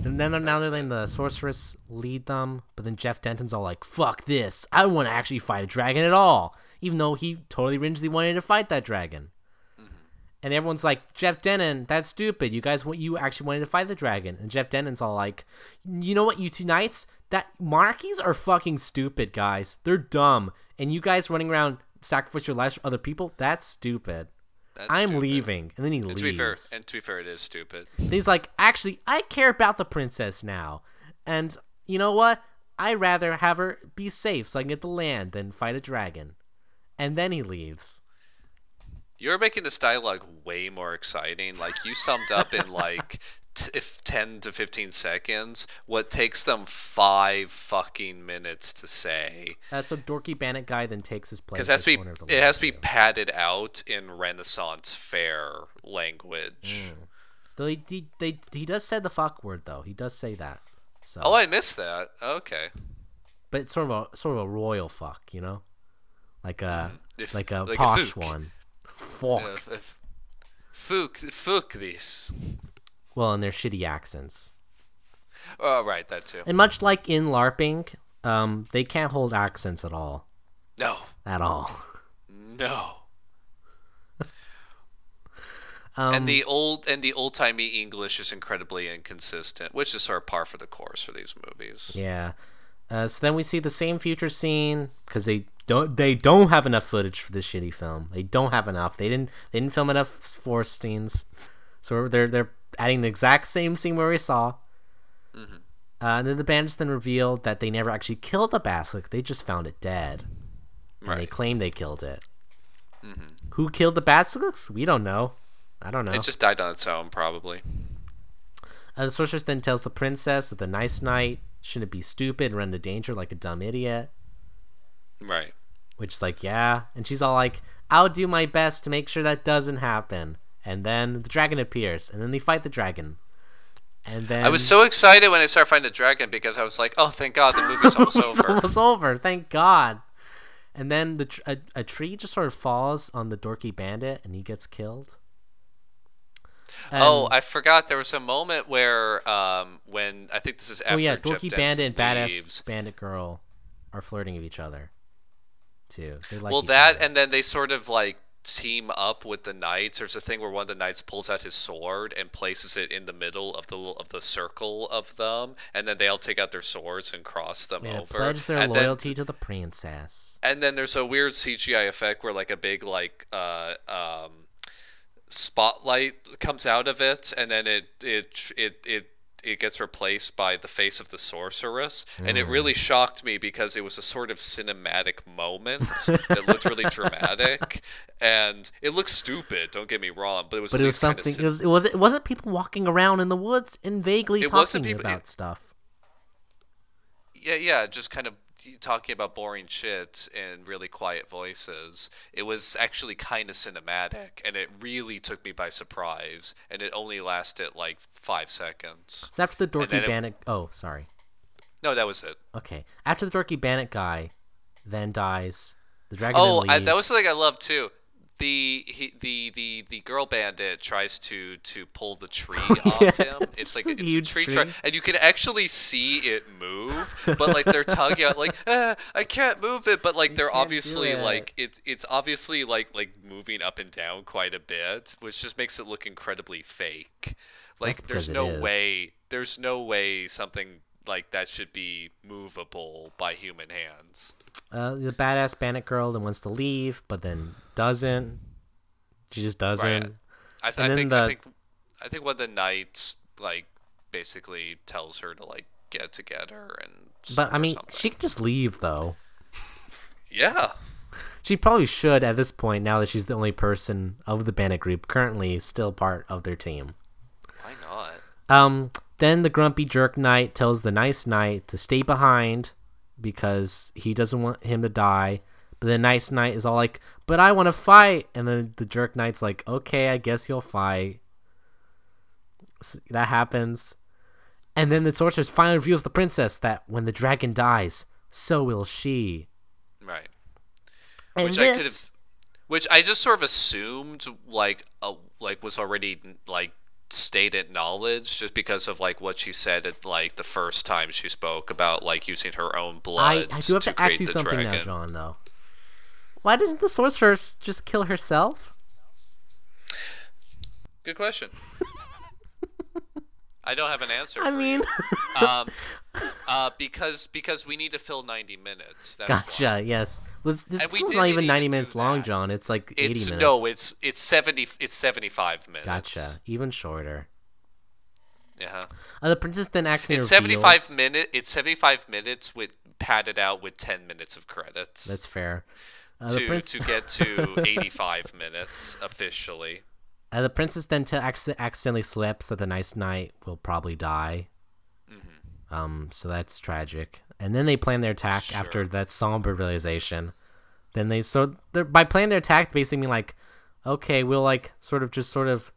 And then they're, now they're letting the sorceress lead them, but then Jeff Denton's all like, "Fuck this! I don't want to actually fight a dragon at all," even though he totally originally wanted to fight that dragon. And everyone's like, "Jeff Denton, that's stupid. You guys, you actually wanted to fight the dragon?" And Jeff Denton's all like, "You know what? You two knights, that monarchies are fucking stupid, guys. They're dumb, and you guys running around sacrifice your lives for other people, that's stupid." That's I'm stupid. leaving, and then he And leaves. to be fair, and to be fair, it is stupid. And he's like, actually, I care about the princess now. And you know what? I'd rather have her be safe so I can get the land than fight a dragon. And then he leaves. You're making this dialogue way more exciting. Like you summed up in like t- if 10 to 15 seconds what takes them 5 fucking minutes to say. That's a dorky bandit guy then takes his place. Cuz it has to be owner of the it has to be padded out in Renaissance fair language. Mm. Though he, he, they, he does say the fuck word though. He does say that. So, Oh, I missed that. Okay. but it's sort of a sort of a royal fuck, you know, like a Mm. If- like a like posh fook. one. Fuck. Uh, fuck, fuck this. Well, and their shitty accents. Oh, right, that too. And much like in LARPing, um, they can't hold accents at all. No. At all. <laughs> No. Um, and the old and the old timey English is incredibly inconsistent, which is sort of par for the course for these movies. Yeah. Uh, so then we see the same future scene because they don't they don't have enough footage for this shitty film. They don't have enough. They didn't they didn't film enough forest scenes, so they're they're adding the exact same scene where we saw. Mm-hmm. Uh, and then the bandits then revealed that they never actually killed the basilisk. They just found it dead, and they claim they killed it. Who killed the basilisk? We don't know. I don't know. It just died on its own, probably. Uh, the sorceress then tells the princess that the nice knight shouldn't be stupid and run into danger like a dumb idiot. Right. Which is like, yeah. And she's all like, I'll do my best to make sure that doesn't happen. And then the dragon appears, and then they fight the dragon. And then I was so excited when I started finding the dragon because I was like, "Oh, thank God, the <laughs> movie's almost over." almost over. Thank God. And then the tr- a, a tree just sort of falls on the dorky bandit, and he gets killed. oh, I forgot there was a moment where, um, when I think this is after oh yeah, dorky bandit and badass bandit girl are flirting with each other. Too. They like well, that other. and then they sort of like team up with the knights. There's a thing where one of the knights pulls out his sword and places it in the middle of the of the circle of them, and then they all take out their swords and cross them yeah, over. pledge their and then- loyalty to the princess. and then there's a weird CGI effect where like a big like uh um spotlight comes out of it and then it it it it it gets replaced by the face of the sorceress and it really mm. shocked me because it was a sort of cinematic moment <laughs> that looked really dramatic and it looked stupid don't get me wrong but it was But it was something. cin- It was. It was. It wasn't people walking around in the woods and vaguely It talking people- about it- stuff. yeah, yeah, just kind of talking about boring shit in really quiet voices. It was actually kind of cinematic, and it really took me by surprise. And it only lasted like five seconds. So after the dorky then it- Oh, sorry. No, that was it. Okay. After the dorky bandit guy, then dies. The dragon. Oh, I, that was something I loved too. The he, the the the girl bandit tries to to pull the tree <laughs> off Yeah, him. It's like a it's a tree, tree. trunk, and you can actually see it move. But like they're <laughs> tugging out, like ah, I can't move it. But like they're obviously like it's it's obviously like like moving up and down quite a bit, which just makes it look incredibly fake. Like there's no way there's no way something like that should be movable by human hands. Uh, the badass bandit girl that wants to leave, but then doesn't. She just doesn't. Right. I, th- I think the- I think I think one of the knights like basically tells her to like get together and. But I mean, something. she can just leave though. Yeah. She probably should at this point. Now that she's the only person of the bandit group currently still part of their team. Why not? Um. Then the grumpy jerk knight tells the nice knight to stay behind because he doesn't want him to die. But the nice knight is all like, "But I want to fight," and then the jerk knight's like, "Okay, I guess you'll fight." So that happens, and then the sorceress finally reveals the princess that when the dragon dies, so will she. Right. And Which I could have. Which I just sort of assumed like uh, like was already like stated knowledge just because of like what she said at like the first time she spoke about like using her own blood I do have to, create ask you something now, dragon. John. Though, why doesn't the sorceress just kill herself? Good question. I don't have an answer. <laughs> I mean, <laughs> um, uh, because because we need to fill ninety minutes. That's why. gotcha. Yes, Let's, this And film's didn't even ninety minutes long, that. John. It's like eighty minutes. no, it's it's seventy. It's seventy-five minutes. gotcha. Even shorter. Yeah. Uh, the princess then accidentally It's seventy-five reveals- minute. It's seventy-five minutes with padded out with ten minutes of credits That's fair. Uh, to prince- to <laughs> get to eighty-five minutes officially. uh, the princess then t- acc- accidentally slips that the nice knight will probably die. Mm-hmm. Um, so that's tragic. And then they plan their attack after that somber realization. Then they so they're by planning their attack, basically mean like, okay, we'll like sort of just sort of.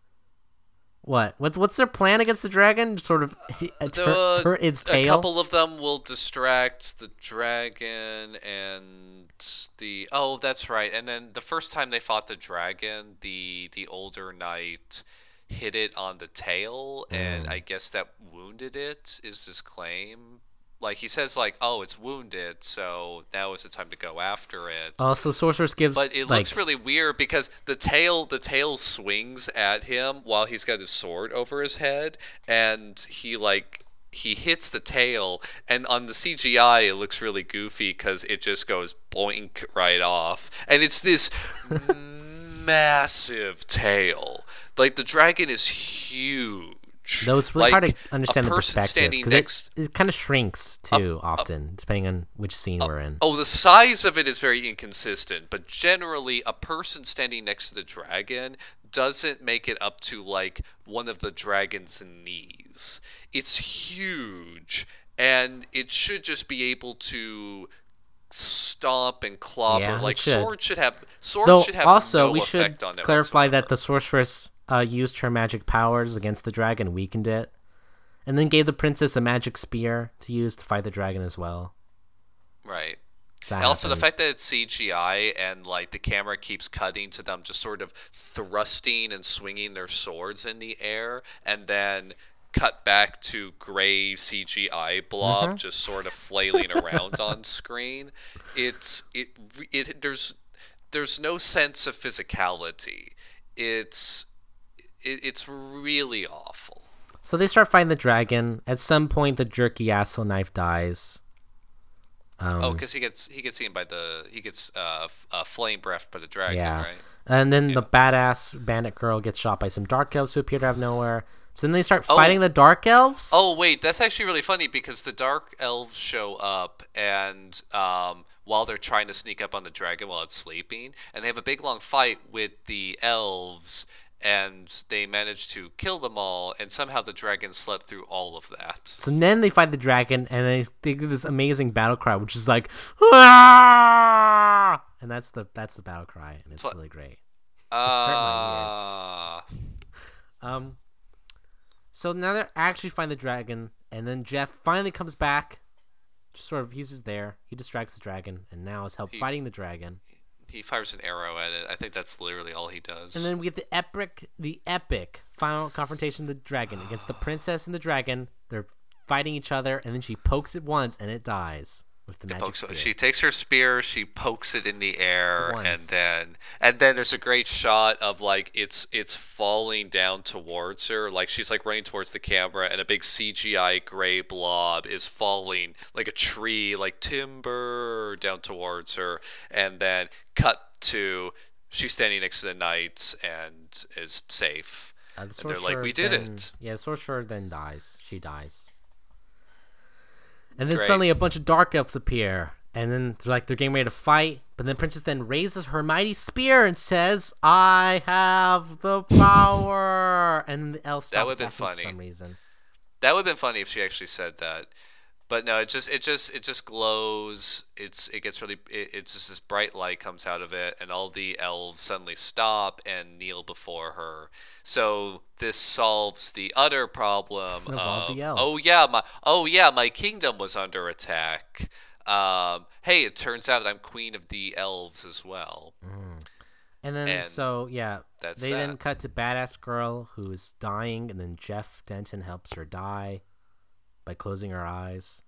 What? What's what's their plan against the dragon? Sort of The- hurt, its a couple of them will distract the dragon and the oh that's right and then the first time they fought the dragon the the older knight hit it on the tail and Mm. i guess that wounded it is his claim like he says like oh it's wounded so now is the time to go after it. Uh, also, sorceress gives but it like looks really weird because the tail the tail swings at him while he's got his sword over his head and he like he hits the tail and on the CGI it looks really goofy cuz it just goes boink right off. And it's this <laughs> massive tail. Like the dragon is huge though it's really like, hard to understand the perspective because next it, it kind of shrinks too often depending on which scene we're in. Oh, the size of it is very inconsistent, but generally, a person standing next to the dragon doesn't make it up to like one of the dragon's knees. It's huge, and it should just be able to stomp and clobber. Yeah, like should. sword should have sword Though should have also no we should effect on it clarify that the sorceress uh, used her magic powers against the dragon, weakened it, and then gave the princess a magic spear to use to fight the dragon as well. right. So also the fact that it's CGI and like the camera keeps cutting to them just sort of thrusting and swinging their swords in the air and then cut back to gray CGI blob Mm-hmm. just sort of flailing around on <laughs> screen. It's it it there's there's no sense of physicality. It's it, it's really awful. So they start fighting the dragon. At some point, the jerky asshole knife dies. Um, Oh, because he gets he gets eaten by the he gets uh, uh flame breathed by the dragon, yeah. right? And then the badass bandit girl gets shot by some dark elves who appear to have nowhere. So then they start Oh. fighting the dark elves. Oh wait, that's actually really funny because the dark elves show up and um, while they're trying to sneak up on the dragon while it's sleeping, and they have a big long fight with the elves, and they manage to kill them all, and somehow the dragon slept through all of that. So then they fight the dragon, and they, they do this amazing battle cry, which is like, "Ah!" and that's the that's the battle cry, and it's So- really great. Uh, <laughs> Um, so now they're actually find the dragon, and then Jeff finally comes back. Just sort of, he's just there. He distracts the dragon, and now is help He- fighting the dragon. He fires an arrow at it. I think that's literally all he does. And then we get the epic, the epic final confrontation of the dragon against the <sighs> princess and the dragon. They're fighting each other, and then she pokes it once, and it dies with the magic spear. she takes her spear, she pokes it in the air, and then and then there's a great shot of like it's it's falling down towards her, like she's like running towards the camera, and a big CGI gray blob is falling like a tree, like timber down towards her, and then cut to she's standing next to the knights and is safe. Uh, the and they're like, "We did then- it." Yeah, the sorcerer then dies. She dies. And then Great. suddenly a bunch of dark elves appear. And then they're like they're getting ready to fight. But then Princess then raises her mighty spear and says, I have the power. And then the elves That stop would've been funny. for some reason. That would have been funny if she actually said that. But no, it just it just it just glows. It's it gets really it, it's just this bright light comes out of it, and all the elves suddenly stop and kneel before her. So this solves the utter problem Of of the oh yeah my oh yeah my kingdom was under attack. Um, hey, it turns out that I'm queen of the elves as well. And then And so yeah, that's they then cut to badass girl who's dying, and then Jeff Denton helps her die by closing her eyes.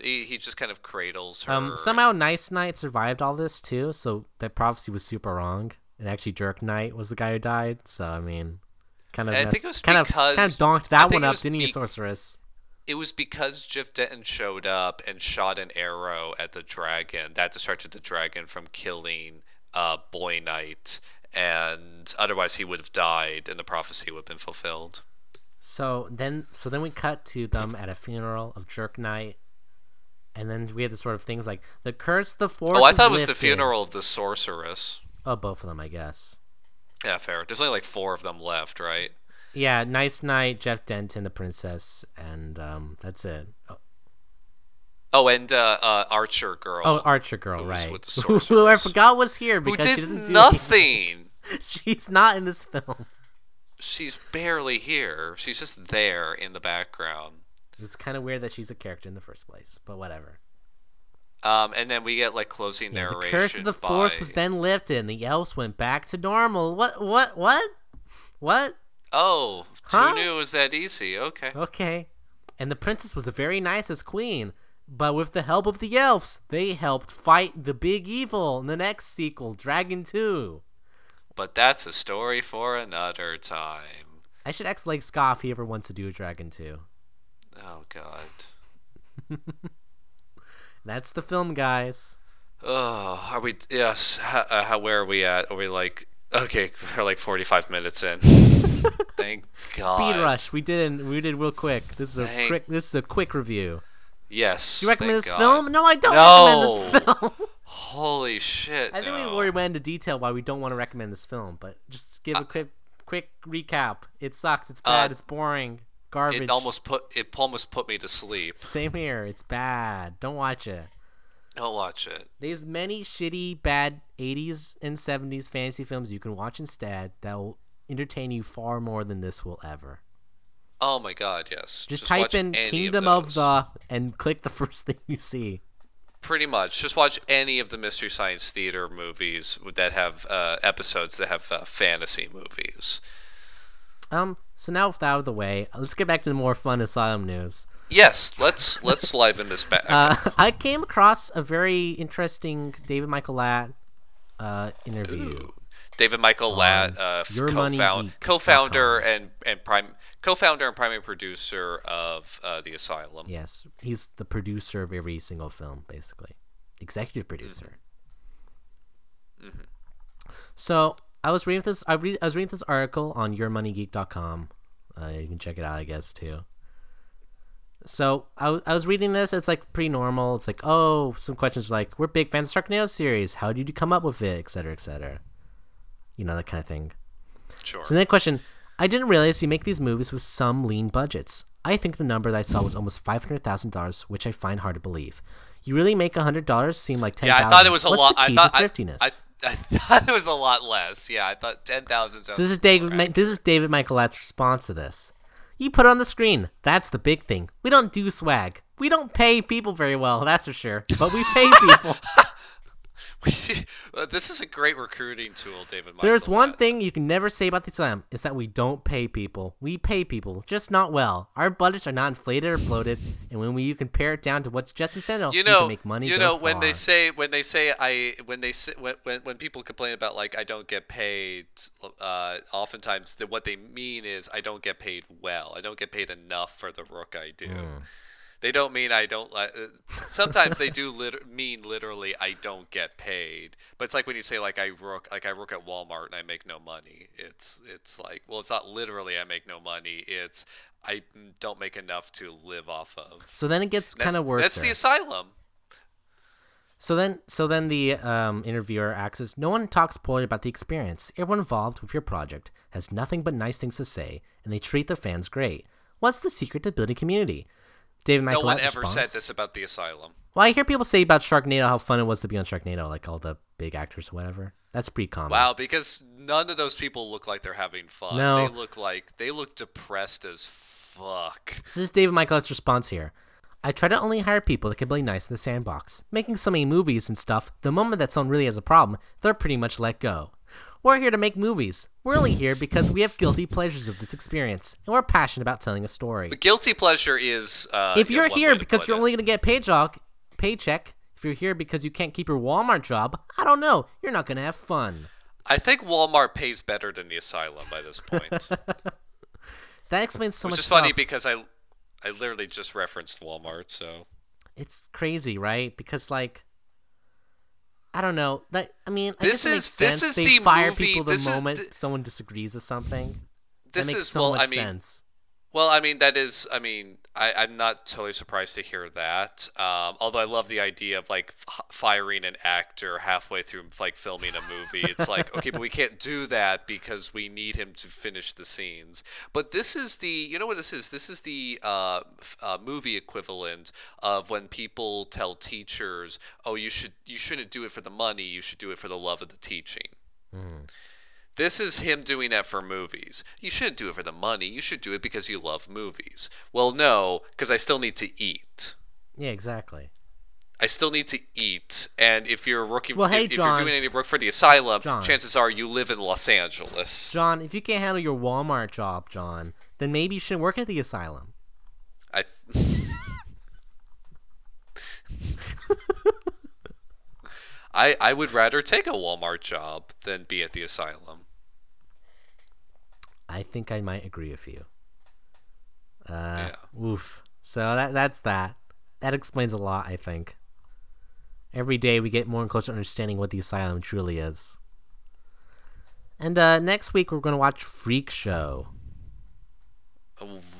He, he just kind of cradles her. Um, somehow Nice Knight survived all this too, so that prophecy was super wrong. And actually, Jerk Knight was the guy who died. So I mean, kind of I messed, think it was kind of because- kind of donked that one up, didn't you, Sorceress? it was because Jeff Denton showed up and shot an arrow at the dragon that distracted the dragon from killing uh, Boy Knight, and otherwise he would have died and the prophecy would have been fulfilled. So then, so then we cut to them at a funeral of Jerk Knight, and then we had the sort of things like the curse, the force. Oh, I thought it was the funeral of the sorceress. Oh, both of them, I guess. Yeah, fair. There's only like four of them left, right? Yeah, Nice Knight, Jeff Denton, the princess, and um, that's it. Oh, Oh, and uh, uh, Archer girl. oh, Archer Girl, who was right? with the <laughs> Who I forgot was here who because she did doesn't do nothing. <laughs> She's not in this film. She's barely here. She's just there in the background. It's kind of weird that she's a character in the first place, but whatever. Um, and then we get like closing Yeah, the curse of the force was then lifted, and the elves went back to normal. What? What? What? What? Oh, Huh? who knew it was that easy? Okay. Okay. And the princess was a very nice as queen, But with the help of the elves, they helped fight the big evil in the next sequel, Dragon 2. But that's a story for another time. I should ask Leigh Scott if he ever wants to do a Dragon 2. Oh God. <laughs> That's the film, guys. Oh, are we? Yes. How, uh, how? Where are we at? Are we like? Okay, we're like forty-five minutes in. <laughs> Thank God. Speed rush. We did. We did real quick. This is a Thank- quick. This is a quick review. Yes. Do you recommend this God. film? No, I don't No. recommend this <laughs> film. Holy shit! I think no. we already went into detail why we don't want to recommend this film, but just give a Uh, quick, quick recap. It sucks. It's bad. Uh, it's boring. Garbage. It almost put it almost put me to sleep. Same here. It's bad. Don't watch it. Don't watch it. There's many shitty, bad 80s and 70s fantasy films you can watch instead that will entertain you far more than this will ever. Oh my God! Yes. Just, watch type in Kingdom of, of, the and click the <laughs> first thing you see. Pretty much. Just watch any of the Mystery Science Theater movies that have uh, episodes that have uh, fantasy movies. Um. So now with that out of the way, let's get back to the more fun asylum news. Yes. Let's let's liven this back. Uh, I came across a very interesting David Michael Latt uh, interview. Ooh. David Michael Latt, uh, co-found, co-founder and and prime co-founder and primary producer of uh, the Asylum. Yes, he's the producer of every single film, basically, executive producer. So I was reading this. I, read, I was reading this article on YourMoneyGeek.com. Uh, you can check it out, I guess, too. So I, w- I was reading this. It's like pretty normal. It's like, oh, some questions like, we're big fans of Sharknado series. How did you come up with it, et cetera, et cetera. You know that kind of thing. Sure. So then the question, I didn't realize you make these movies with some lean budgets. I think the number that I saw was almost five hundred thousand dollars, which I find hard to believe. You really make hundred dollars seem like ten yeah. I thought it was a What's lot. I thought I. I, <laughs> I thought it was a lot less. Yeah, I thought ten thousand. so this is David. Ma- this is David Michael Latt's response to this. You put it on the screen. That's the big thing. We don't do swag. We don't pay people very well. That's for sure. But we pay <laughs> people. <laughs> Uh, this is a great recruiting tool, David. There's one thing you can never say about the asylum is that we don't pay people. We pay people, just not well. Our budgets are not inflated or bloated, and when we you compare it down to what's just essential, You we know, can make money. you know when they say when they say I when they say, when, when when people complain about like I don't get paid, uh, oftentimes the, what they mean is I don't get paid well. I don't get paid enough for the work I do. Hmm. They don't mean I don't. li- uh, Sometimes they do lit- <laughs> mean literally I don't get paid. But it's like when you say like I work like I work at Walmart and I make no money. It's it's like well it's not literally I make no money. It's I don't make enough to live off of. So then it gets kind of worse. That's the asylum. So then, so then the um, interviewer asks, "No one talks poorly about the experience. Everyone involved with your project has nothing but nice things to say, and they treat the fans great. What's the secret to building community?" David No Michael one Latt ever said this about the asylum. Well, I hear people say about Sharknado how fun it was to be on Sharknado, like all the big actors or whatever. That's pretty common. Wow, because none of those people look like they're having fun. No. They look like they look depressed as fuck. This is David Michael's response here. I try to only hire people that can play nice in the sandbox. Making so many movies and stuff, the moment that someone really has a problem, they're pretty much let go. We're here to make movies. We're only here because we have guilty pleasures of this experience, and we're passionate about telling a story. The guilty pleasure is uh, if you're here because you're it. only gonna get paycheck, paycheck, if you're here because you can't keep your Walmart job, I don't know. You're not gonna have fun. I think Walmart pays better than the asylum by this point, <laughs> That explains so which much. Which is funny stuff. because I, I literally just referenced Walmart. So it's crazy, right? Because like, I don't know. That I mean, I This is- this is they the fire movie- people the this is moment the- someone disagrees with something. this is so well, I mean, sense. Well, I mean, that is, I mean, I, I'm not totally surprised to hear that. Um, although I love the idea of like f- firing an actor halfway through like filming a movie. It's like, okay, but we can't do that because we need him to finish the scenes. But this is the, you know what this is? This is the uh, uh, movie equivalent of when people tell teachers, "Oh, you should, you shouldn't do it for the money. You should do it for the love of the teaching." This is him doing that for movies. You shouldn't do it for the money. You should do it because you love movies. Well, no, because I still need to eat. Yeah, exactly. I still need to eat. And if you're working, Well, if, hey, if John. you're doing any work for the asylum, John. chances are you live in Los Angeles. John, if you can't handle your Walmart job, John, then maybe you shouldn't work at the asylum. I. <laughs> <laughs> I I would rather take a Walmart job than be at the asylum. I think I might agree with you. Uh, Yeah. Oof. So that that's that. That explains a lot, I think. Every day we get more and closer understanding what the asylum truly is. And uh, next week we're going to watch Freak Show.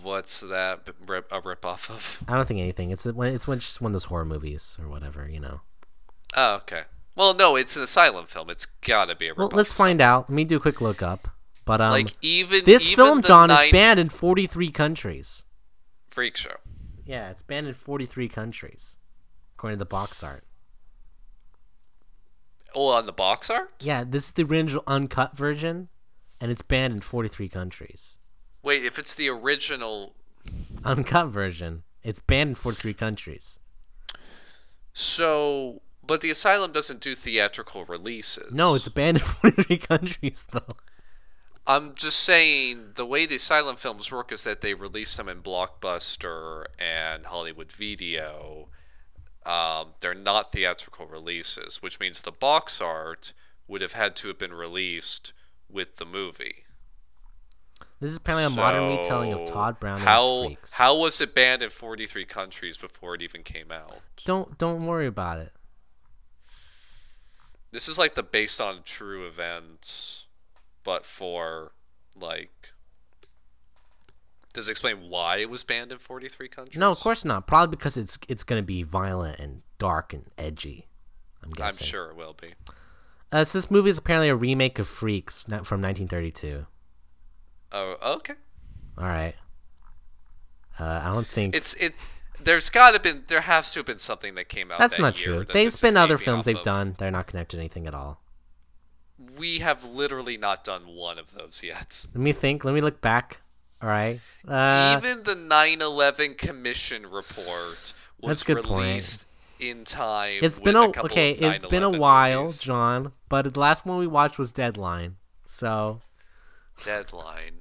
What's that rip, a rip off of? I don't think anything. It's when it's when just one of those horror movies or whatever, you know. Oh, okay. Well, no, it's an asylum film. It's gotta be a Well, let's find out. Let me do a quick look up. But um, Like even this even film, John, nine- is banned in 43 countries. Freak show. Yeah, it's banned in 43 countries, according to the box art. Oh, on the box art. Yeah, this is the original uncut version, and it's banned in 43 countries. Wait, if it's the original, Uncut version, it's banned in 43 countries. so but the asylum doesn't do theatrical releases. No, it's banned in <laughs> 43 countries, though. I'm just saying the way the asylum films work is that they release them in Blockbuster and Hollywood Video. Um, they're not theatrical releases, which means the box art would have had to have been released with the movie. This is apparently a modern retelling of Tod Browning how Freaks. how was it banned in 43 countries before it even came out? Don't don't worry about it. This is like the based on true events, but for like. Does it explain why it was banned in 43 countries? No, of course not. Probably because it's it's gonna be violent and dark and edgy. I'm guessing. I'm sure it will be. Uh, so this movie is apparently a remake of Freaks from 1932. Oh, okay. All right. Uh, I don't think It's it. There's got to been there has to have been something that came out. that's that not true. that There's been other films they've of. done. They're not connected to anything at all. We have literally not done one of those yet. Let me think. Let me look back. All right. Uh, Even the 9/11 Commission report was a good point. released in time. it's with been a, couple okay. It's been a while, movies. John. But the last one we watched was Deadline. So, Deadline.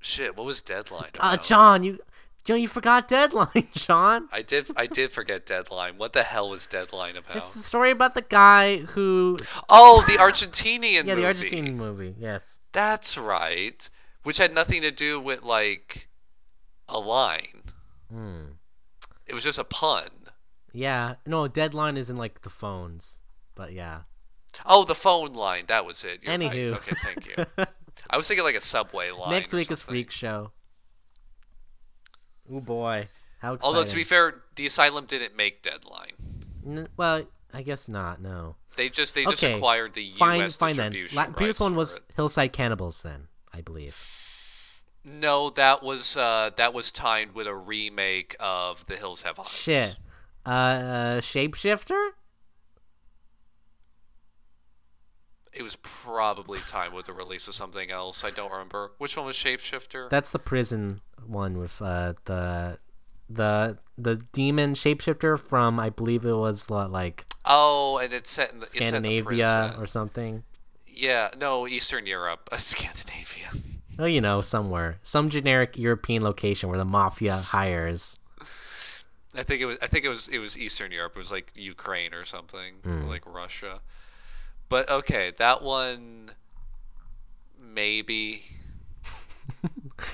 Shit, what was Deadline? uh. John, you, John, you forgot Deadline, <laughs> Sean. I did. I did forget Deadline. What the hell was Deadline about? It's the story about the guy who, Oh, the Argentinian <laughs> movie. yeah, movie. the Argentine movie. Yes. That's right. Which had nothing to do with like a line. Hmm. It was just a pun. Yeah. No, Deadline is in like the phones. But yeah. Oh, the phone line. That was it. You're right. Anywho. Okay, thank you. <laughs> I was thinking like a subway line. Next week is. Freak Show. Oh boy, how exciting! Although to be fair, the asylum didn't make Deadline. N- well, I guess not. No. They just they just Okay, acquired the Fine, U.S. fine then. distribution La- rights previous one was it. Hillside Cannibals. Then I believe. No, that was uh, that was timed with a remake of The Hills Have Eyes. Shit. Uh, uh, Shapeshifter. It was probably timed with the release of something else. I don't remember which one was Shapeshifter. That's the prison one with uh the the the demon shapeshifter from I believe it was like oh, and it's set in the set in Scandinavia or something. Yeah, no, Eastern Europe, uh, <laughs> Scandinavia. Oh, you know, somewhere, some generic European location where the mafia <laughs> hires. I think it was. I think it was. It was Eastern Europe. It was like Ukraine or something, or like Russia. But okay, that one. Maybe. <laughs>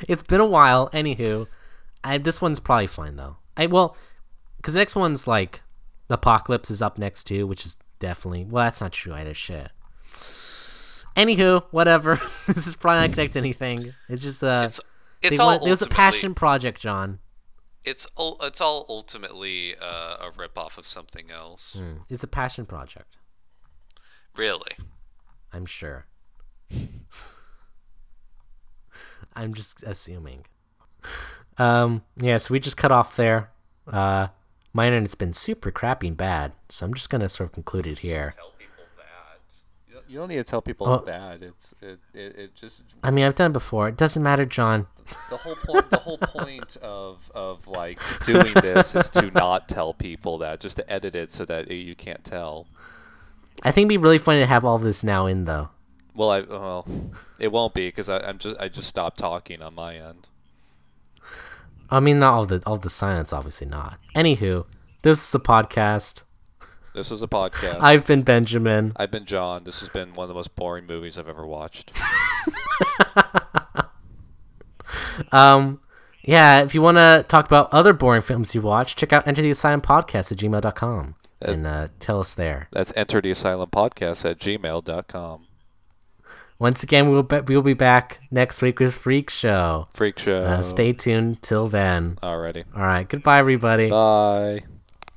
It's been a while. Anywho, I, this one's probably fine though. I well, because the next one's like, the apocalypse is up next too, which is definitely well. That's not true either. Shit. Anywho, whatever. <laughs> this is probably not connected to anything. It's just uh, It's. It's all. want- it was a passion project, John. It's. It's all ultimately uh, a rip off of something else. Mm, It's a passion project. Really. I'm sure. <laughs> I'm just assuming. Um, yeah, so we just cut off there. Uh, my internet's been super crappy and bad, so I'm just gonna sort of conclude it here. Tell people that. You don't need to tell people Oh. that. It's it, it, it just I mean, I've done it before. It doesn't matter, John. the whole point. The whole point of of like doing this is to not tell people that, just to edit it so that you can't tell. I think it'd be really funny to have all this now in though. Well, I well, it won't be because I'm just I just stopped talking on my end. I mean, not all the all the silence, obviously not. Anywho, this is a podcast. This was a podcast. I've been Benjamin. I've been John. This has been one of the most boring movies I've ever watched. <laughs> Um, yeah, if you want to talk about other boring films you watch, check out Enter the Asylum Podcast at gmail.com and uh, tell us there. That's enter the asylum podcast at gmail.com. Once again, we will be, we will be back next week with Freak Show. Freak show. Uh, stay tuned till then. Alrighty. All right, goodbye, everybody. Bye.